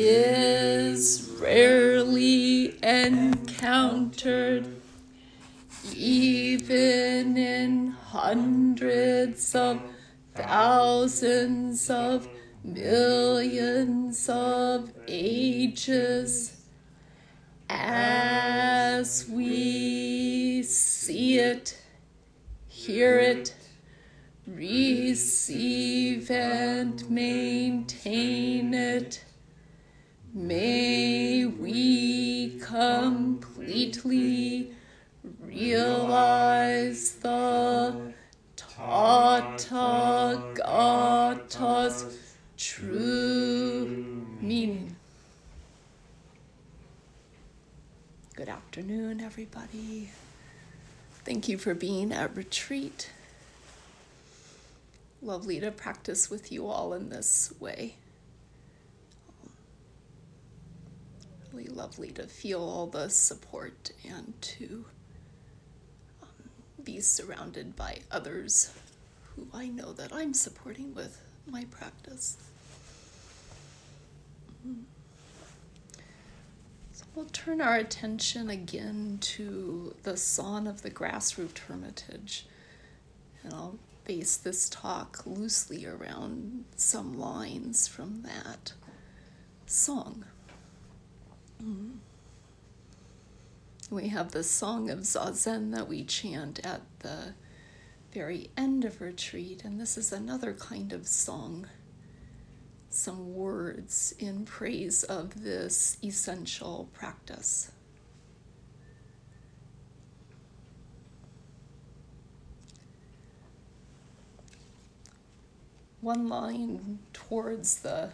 is rarely encountered, even in hundreds of thousands of millions of ages. As we see it, hear it, receive and maintain it. May we completely realize the Tathagata's true meaning. Good afternoon, everybody. Thank you for being at retreat. Lovely to practice with you all in this way. Really lovely to feel all the support and to um, be surrounded by others who I know that I'm supporting with my practice. Mm-hmm. So we'll turn our attention again to the Song of the Grass Roof Hermitage. And I'll base this talk loosely around some lines from that song. We have the Song of Zazen that we chant at the very end of retreat, and this is another kind of song. Some words in praise of this essential practice. one line towards the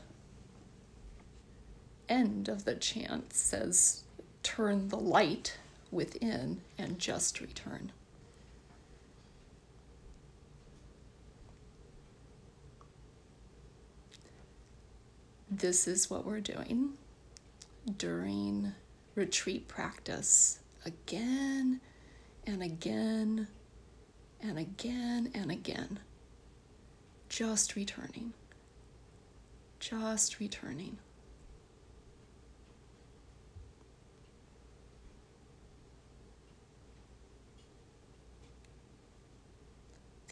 end of the chant says, Turn the light within and just return. This is what we're doing during retreat practice again and again and again and again just returning, just returning.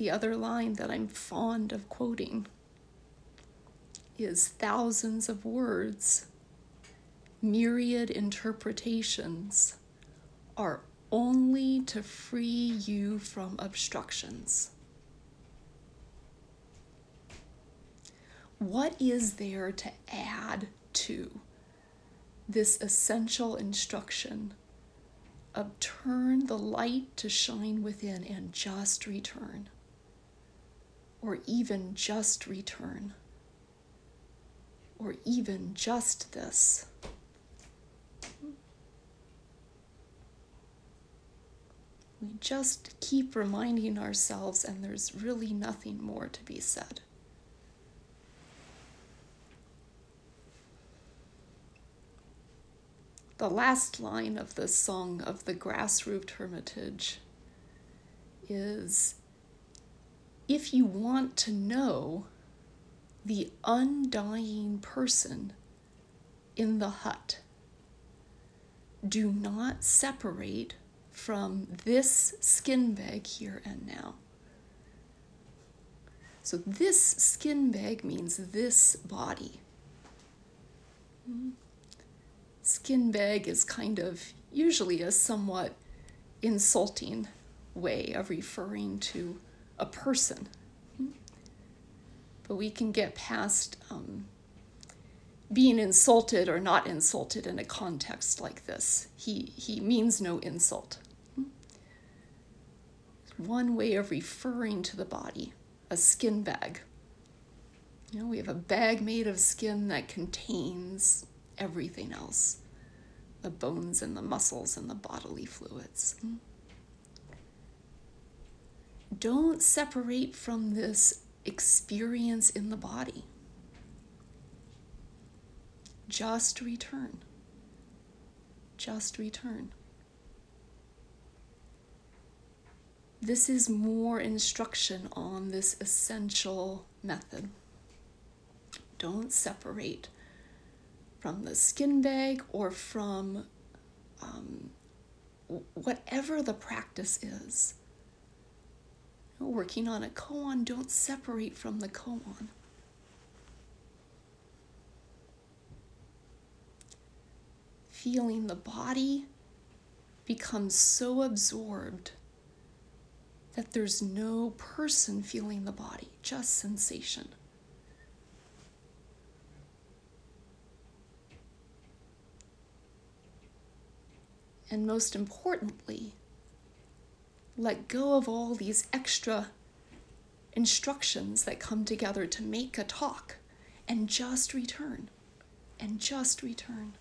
The other line that I'm fond of quoting is thousands of words, myriad interpretations are only to free you from obstructions. what is there to add to this essential instruction of turn the light to shine within and just return, or even just return, or even just this? We just keep reminding ourselves, and there's really nothing more to be said. the last line of the song of the Grass grassroot hermitage is if you want to know the undying person in the hut, do not separate from this skin bag here and now. So, this skin bag means this body. Skin bag is kind of usually a somewhat insulting way of referring to a person. But we can get past um, being insulted or not insulted in a context like this. He, he means no insult. One way of referring to the body, a skin bag. You know, we have a bag made of skin that contains everything else the bones and the muscles and the bodily fluids. Don't separate from this experience in the body. Just return. Just return. This is more instruction on this essential method. Don't separate from the skin bag or from um, whatever the practice is. Working on a koan, don't separate from the koan. Feeling the body becomes so absorbed that there's no person feeling the body, just sensation. And most importantly, let go of all these extra instructions that come together to make a talk and just return and just return.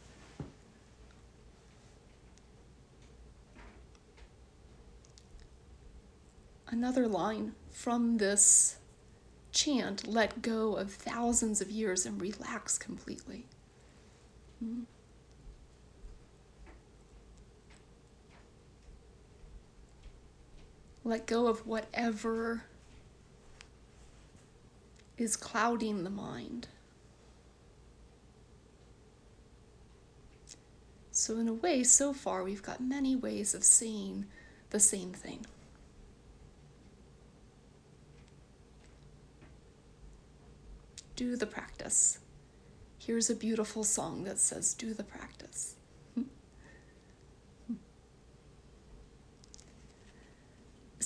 Another line from this chant let go of thousands of years and relax completely. Mm-hmm. Let go of whatever is clouding the mind. So, in a way, so far, we've got many ways of saying the same thing. Do the practice. Here's a beautiful song that says, Do the practice.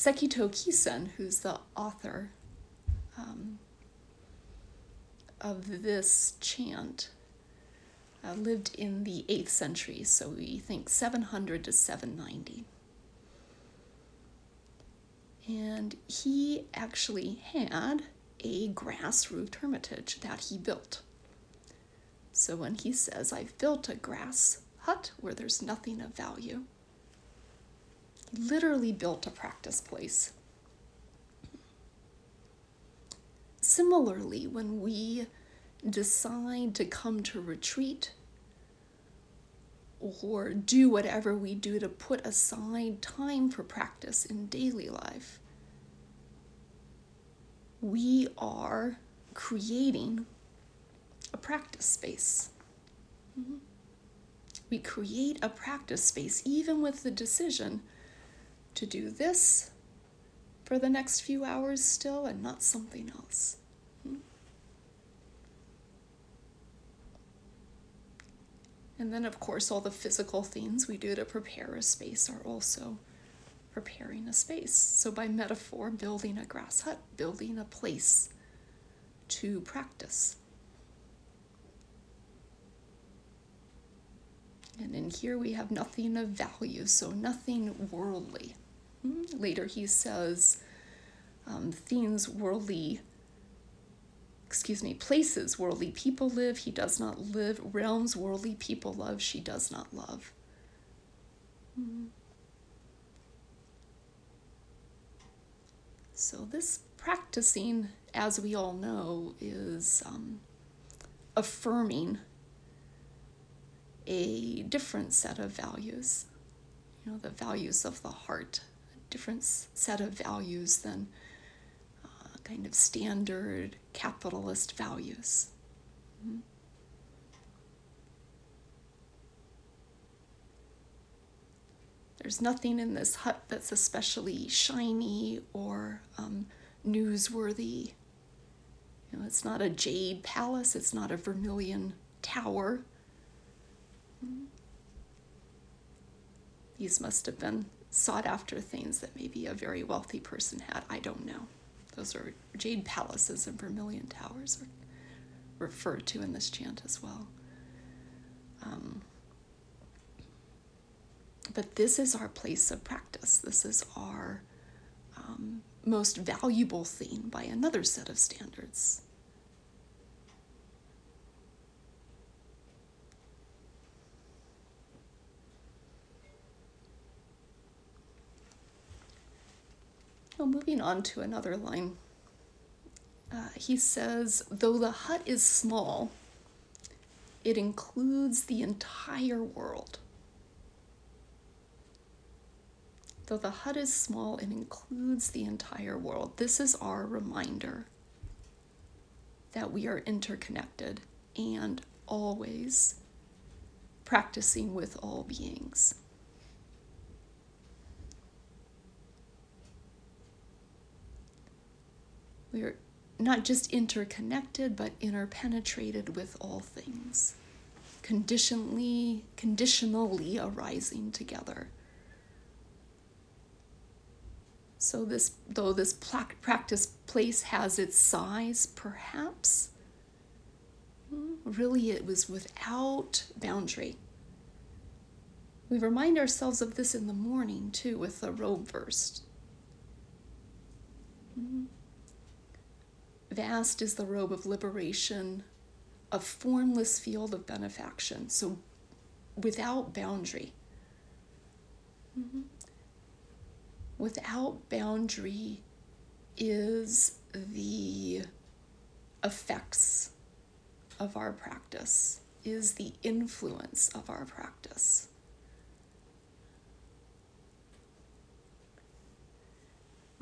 Sekito Kisen, who's the author um, of this chant, uh, lived in the 8th century, so we think 700 to 790. And he actually had a grass roofed hermitage that he built. So when he says, I've built a grass hut where there's nothing of value, literally built a practice place. Similarly, when we decide to come to retreat or do whatever we do to put aside time for practice in daily life, we are creating a practice space. Mm-hmm. We create a practice space even with the decision to do this for the next few hours still and not something else. Hmm? And then, of course, all the physical things we do to prepare a space are also preparing a space. So, by metaphor, building a grass hut, building a place to practice. And in here we have nothing of value, so nothing worldly. Later he says, um, things worldly, excuse me, places worldly people live, he does not live. Realms worldly people love, she does not love. So, this practicing, as we all know, is um, affirming a different set of values, you know, the values of the heart different set of values than uh, kind of standard capitalist values. Mm-hmm. There's nothing in this hut that's especially shiny or um, newsworthy. You know, it's not a jade palace, it's not a vermilion tower. Mm-hmm. These must have been sought after things that maybe a very wealthy person had. I don't know. Those are jade palaces and vermilion towers are referred to in this chant as well. Um, but this is our place of practice. This is our um, most valuable thing by another set of standards. Well, moving on to another line. Uh, he says, though the hut is small, it includes the entire world. Though the hut is small, it includes the entire world. This is our reminder that we are interconnected and always practicing with all beings. We are not just interconnected, but interpenetrated with all things, conditionally, conditionally arising together. So this, though this practice place has its size, perhaps, really it was without boundary. We remind ourselves of this in the morning too with the robe verse. Vast is the robe of liberation, a formless field of benefaction, so without boundary. Mm-hmm. Without boundary is the effects of our practice, is the influence of our practice.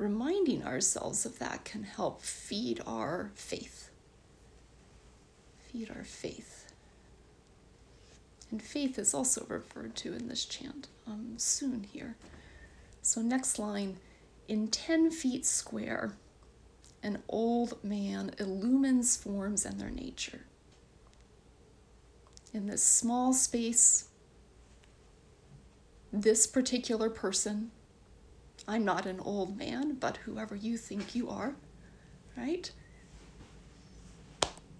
Reminding ourselves of that can help feed our faith. Feed our faith. And faith is also referred to in this chant um, soon here. So, next line in 10 feet square, an old man illumines forms and their nature. In this small space, this particular person I'm not an old man, but whoever you think you are, right?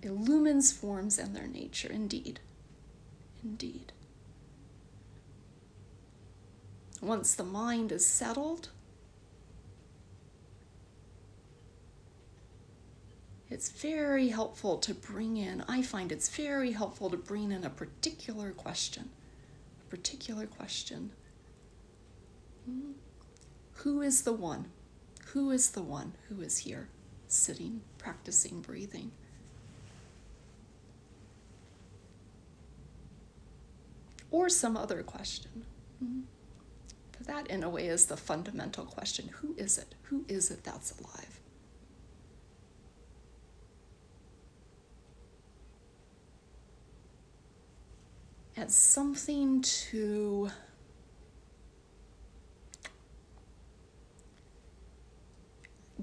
Illumines forms and their nature, indeed. Indeed. Once the mind is settled, it's very helpful to bring in, I find it's very helpful to bring in a particular question. A particular question. Hmm. Who is the one? Who is the one who is here, sitting, practicing breathing? Or some other question. Mm-hmm. But that, in a way, is the fundamental question Who is it? Who is it that's alive? As something to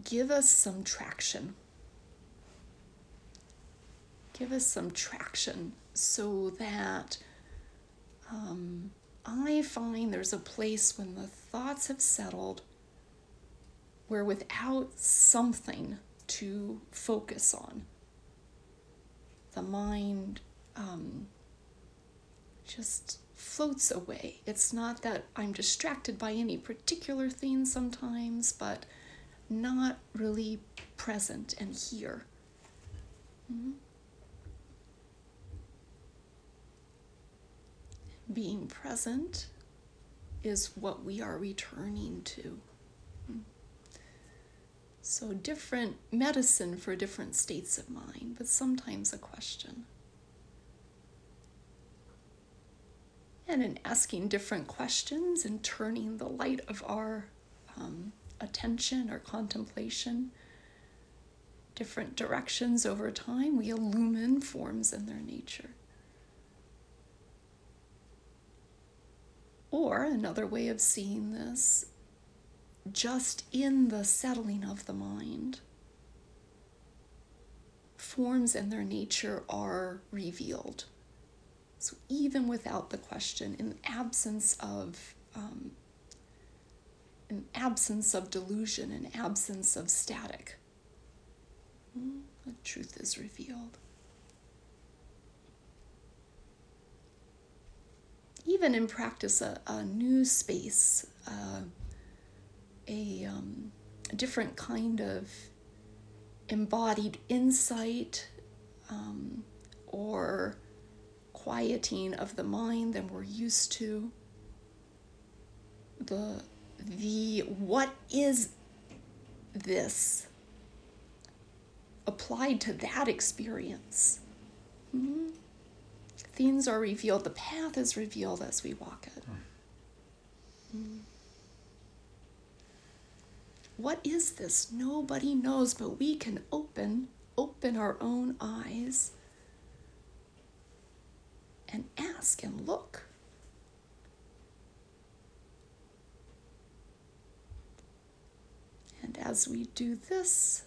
give us some traction. Give us some traction so that um, I find there's a place when the thoughts have settled where without something to focus on, the mind um, just floats away. It's not that I'm distracted by any particular thing sometimes, but not really present and here. Mm-hmm. Being present is what we are returning to. Mm-hmm. So, different medicine for different states of mind, but sometimes a question. And in asking different questions and turning the light of our um, attention or contemplation, different directions over time, we illumine forms and their nature. Or another way of seeing this, just in the settling of the mind, forms and their nature are revealed. So, even without the question, in the absence of um, an absence of delusion, an absence of static. Hmm, the truth is revealed. Even in practice, a, a new space, uh, a, um, a, different kind of embodied insight um, or quieting of the mind than we're used to. The the what is this applied to that experience. Mm-hmm. Things are revealed, the path is revealed as we walk it. Mm-hmm. What is this? Nobody knows, but we can open open our own eyes and ask and look. And as we do this,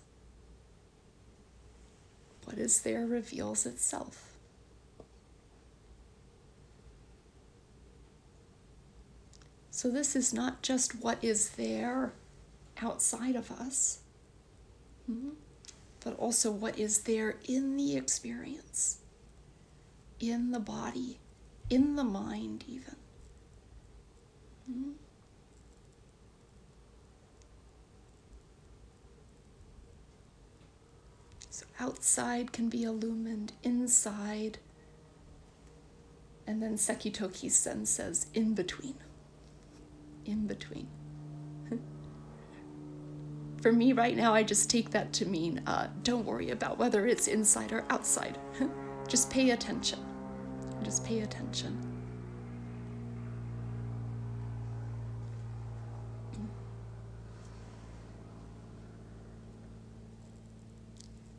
what is there reveals itself. So, this is not just what is there outside of us, mm-hmm, but also what is there in the experience, in the body, in the mind, even. Mm-hmm. So outside can be illumined, inside. And then Sekito Kisen says, in between. In between. For me right now, I just take that to mean uh, don't worry about whether it's inside or outside. just pay attention. Just pay attention.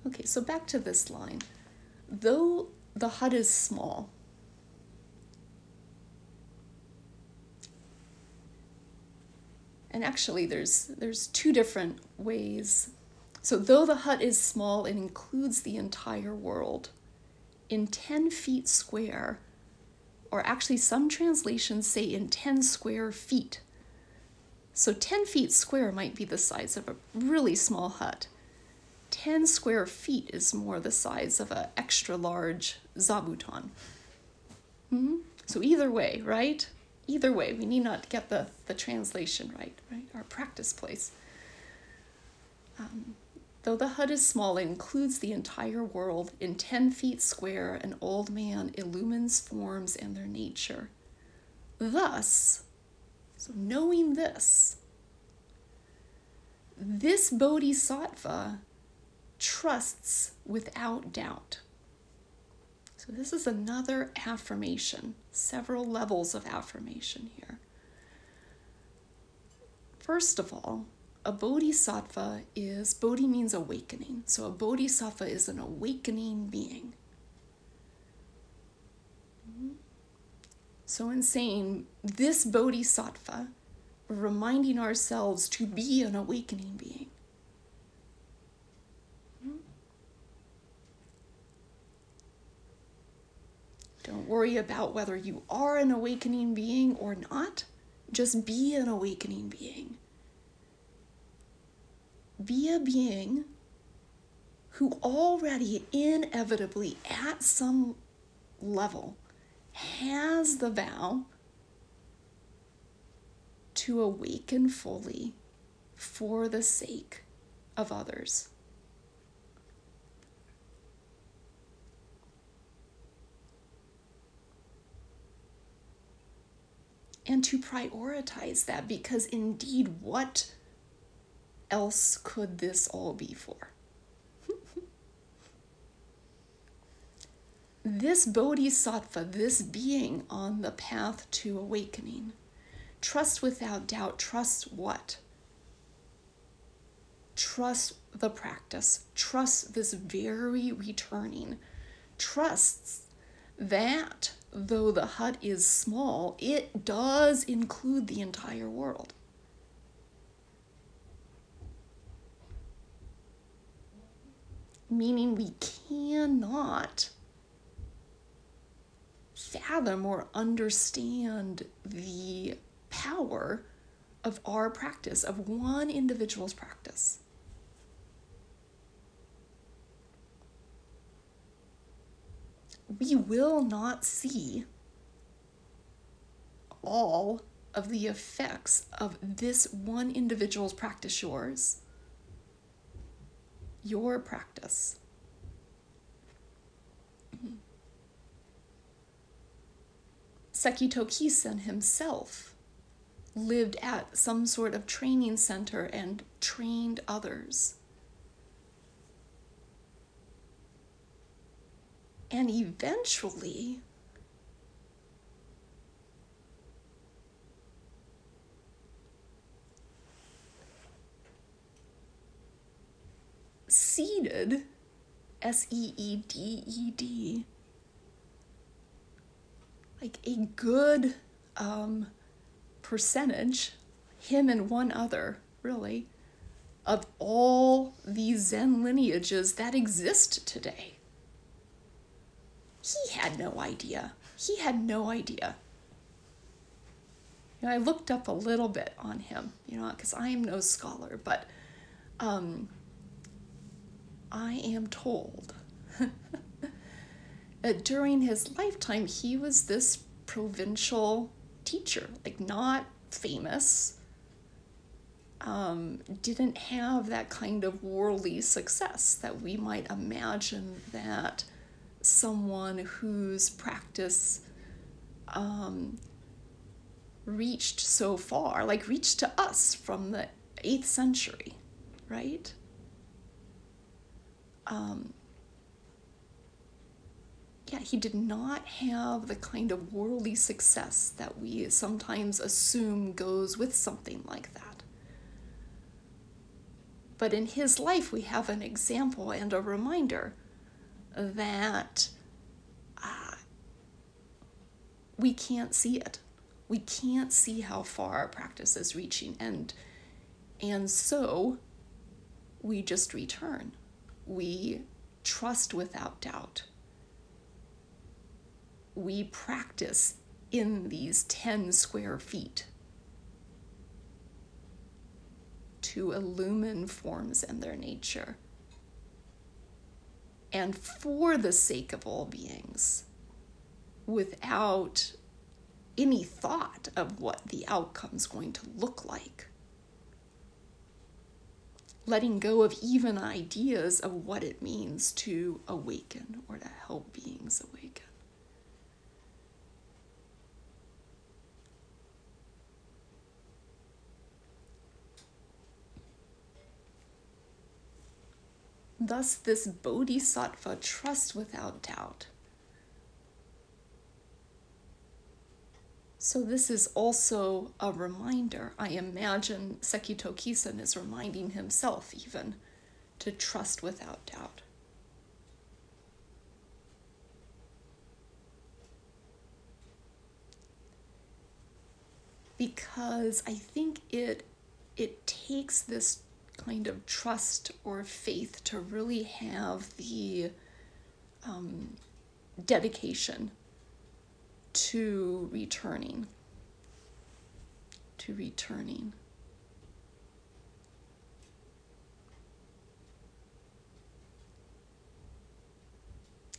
Okay, so back to this line. Though the hut is small, and actually there's there's two different ways. So though the hut is small, it includes the entire world. In 10 feet square, or actually some translations say in 10 square feet. So 10 feet square might be the size of a really small hut. 10 square feet is more the size of an extra large zabuton. Mm-hmm. So either way, right? Either way, we need not get the, the translation right, right? Our practice place. Um, though the hut is small, it includes the entire world. In 10 feet square, an old man illumines forms and their nature. Thus, so knowing this, this bodhisattva trusts without doubt. So, this is another affirmation, several levels of affirmation here. First of all, a bodhisattva is, bodhi means awakening. So, a bodhisattva is an awakening being. So, in saying this bodhisattva, reminding ourselves to be an awakening being. Don't worry about whether you are an awakening being or not. Just be an awakening being. Be a being who already inevitably, at some level, has the vow to awaken fully for the sake of others. And to prioritize that because indeed, what else could this all be for? this bodhisattva, this being on the path to awakening, trust without doubt, trust what? Trust the practice, trust this very returning, trusts that though the hut is small, it does include the entire world. Meaning we cannot fathom or understand the power of our practice, of one individual's practice. We will not see all of the effects of this one individual's practice, yours, your practice. Sekito Kisen himself lived at some sort of training center and trained others. And eventually, seeded, S E E D E D, like a good um, percentage, him and one other, really, of all these Zen lineages that exist today. He had no idea. He had no idea. You know, I looked up a little bit on him, you know, because I am no scholar, but um, I am told that during his lifetime, he was this provincial teacher, like not famous, um, didn't have that kind of worldly success that we might imagine that someone whose practice um, reached so far, like reached to us from the 8th century, right? Um, yeah, he did not have the kind of worldly success that we sometimes assume goes with something like that. But in his life, we have an example and a reminder that uh, we can't see it. We can't see how far our practice is reaching, and and so we just return. We trust without doubt. We practice in these 10 square feet to illumine forms and their nature and for the sake of all beings without any thought of what the outcome's going to look like. Letting go of even ideas of what it means to awaken or to help beings awaken. Thus, this bodhisattva trusts without doubt. So, this is also a reminder. I imagine Sekito Kisen is reminding himself, even, to trust without doubt. Because I think it it takes this kind of trust or faith to really have the um, dedication to returning. To returning.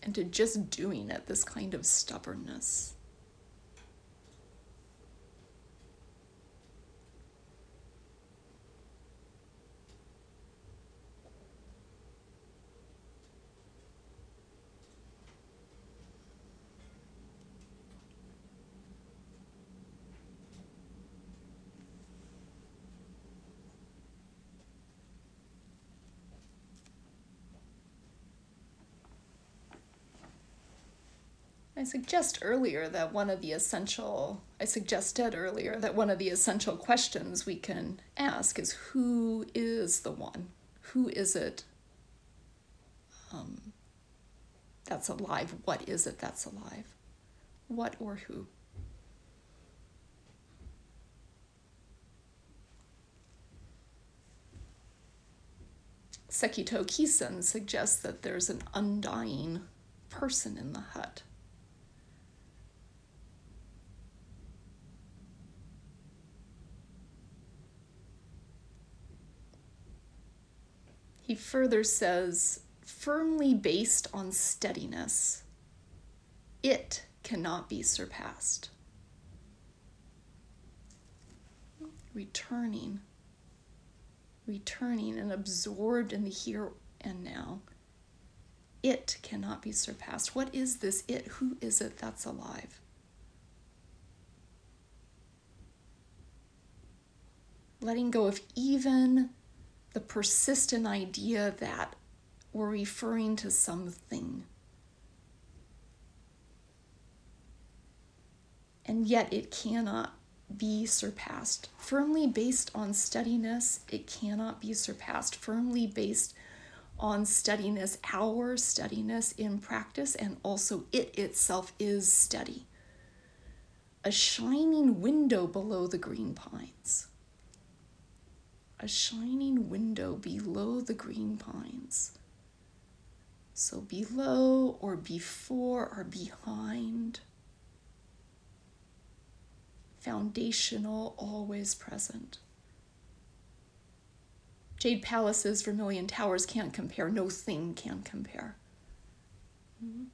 And to just doing it, this kind of stubbornness. I suggest earlier that one of the essential, I suggested earlier that one of the essential questions we can ask is who is the one? Who is it um, that's alive? What is it that's alive? What or who? Sekito Kisen suggests that there's an undying person in the hut. He further says, firmly based on steadiness, it cannot be surpassed. Returning, returning and absorbed in the here and now. It cannot be surpassed. What is this it? Who is it that's alive? Letting go of even the persistent idea that we're referring to something. And yet it cannot be surpassed. Firmly based on steadiness, it cannot be surpassed. Firmly based on steadiness, our steadiness in practice, and also it itself is steady. a shining window below the green pines. A shining window below the green pines. So below or before or behind. Foundational, always present. Jade palaces, vermilion towers can't compare. No thing can compare. Mm-hmm.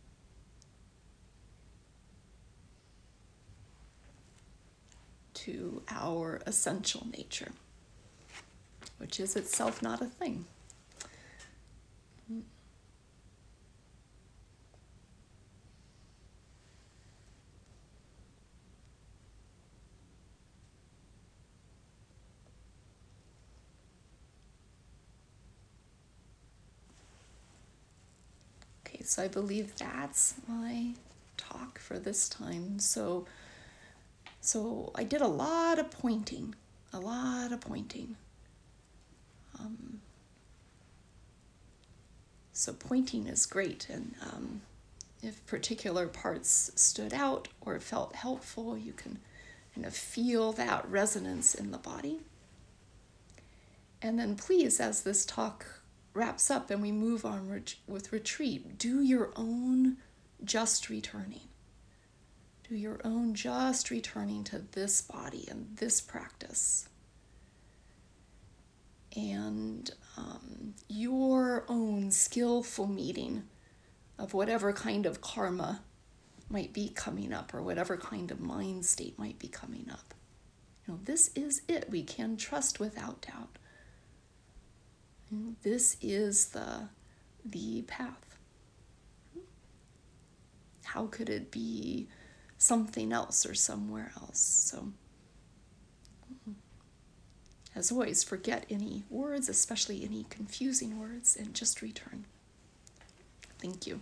to our essential nature, which is itself not a thing. Okay, so I believe that's my talk for this time. So so I did a lot of pointing, a lot of pointing. Um, so pointing is great, and um, if particular parts stood out or felt helpful, you can kind of feel that resonance in the body. And then please, as this talk wraps up and we move on with retreat, do your own just returning Do your own just returning to this body and this practice. And um, your own skillful meeting of whatever kind of karma might be coming up or whatever kind of mind state might be coming up. You know, this is it. We can trust without doubt. This is the the path. How could it be something else or somewhere else. So, as always, forget any words, especially any confusing words, and just return. Thank you.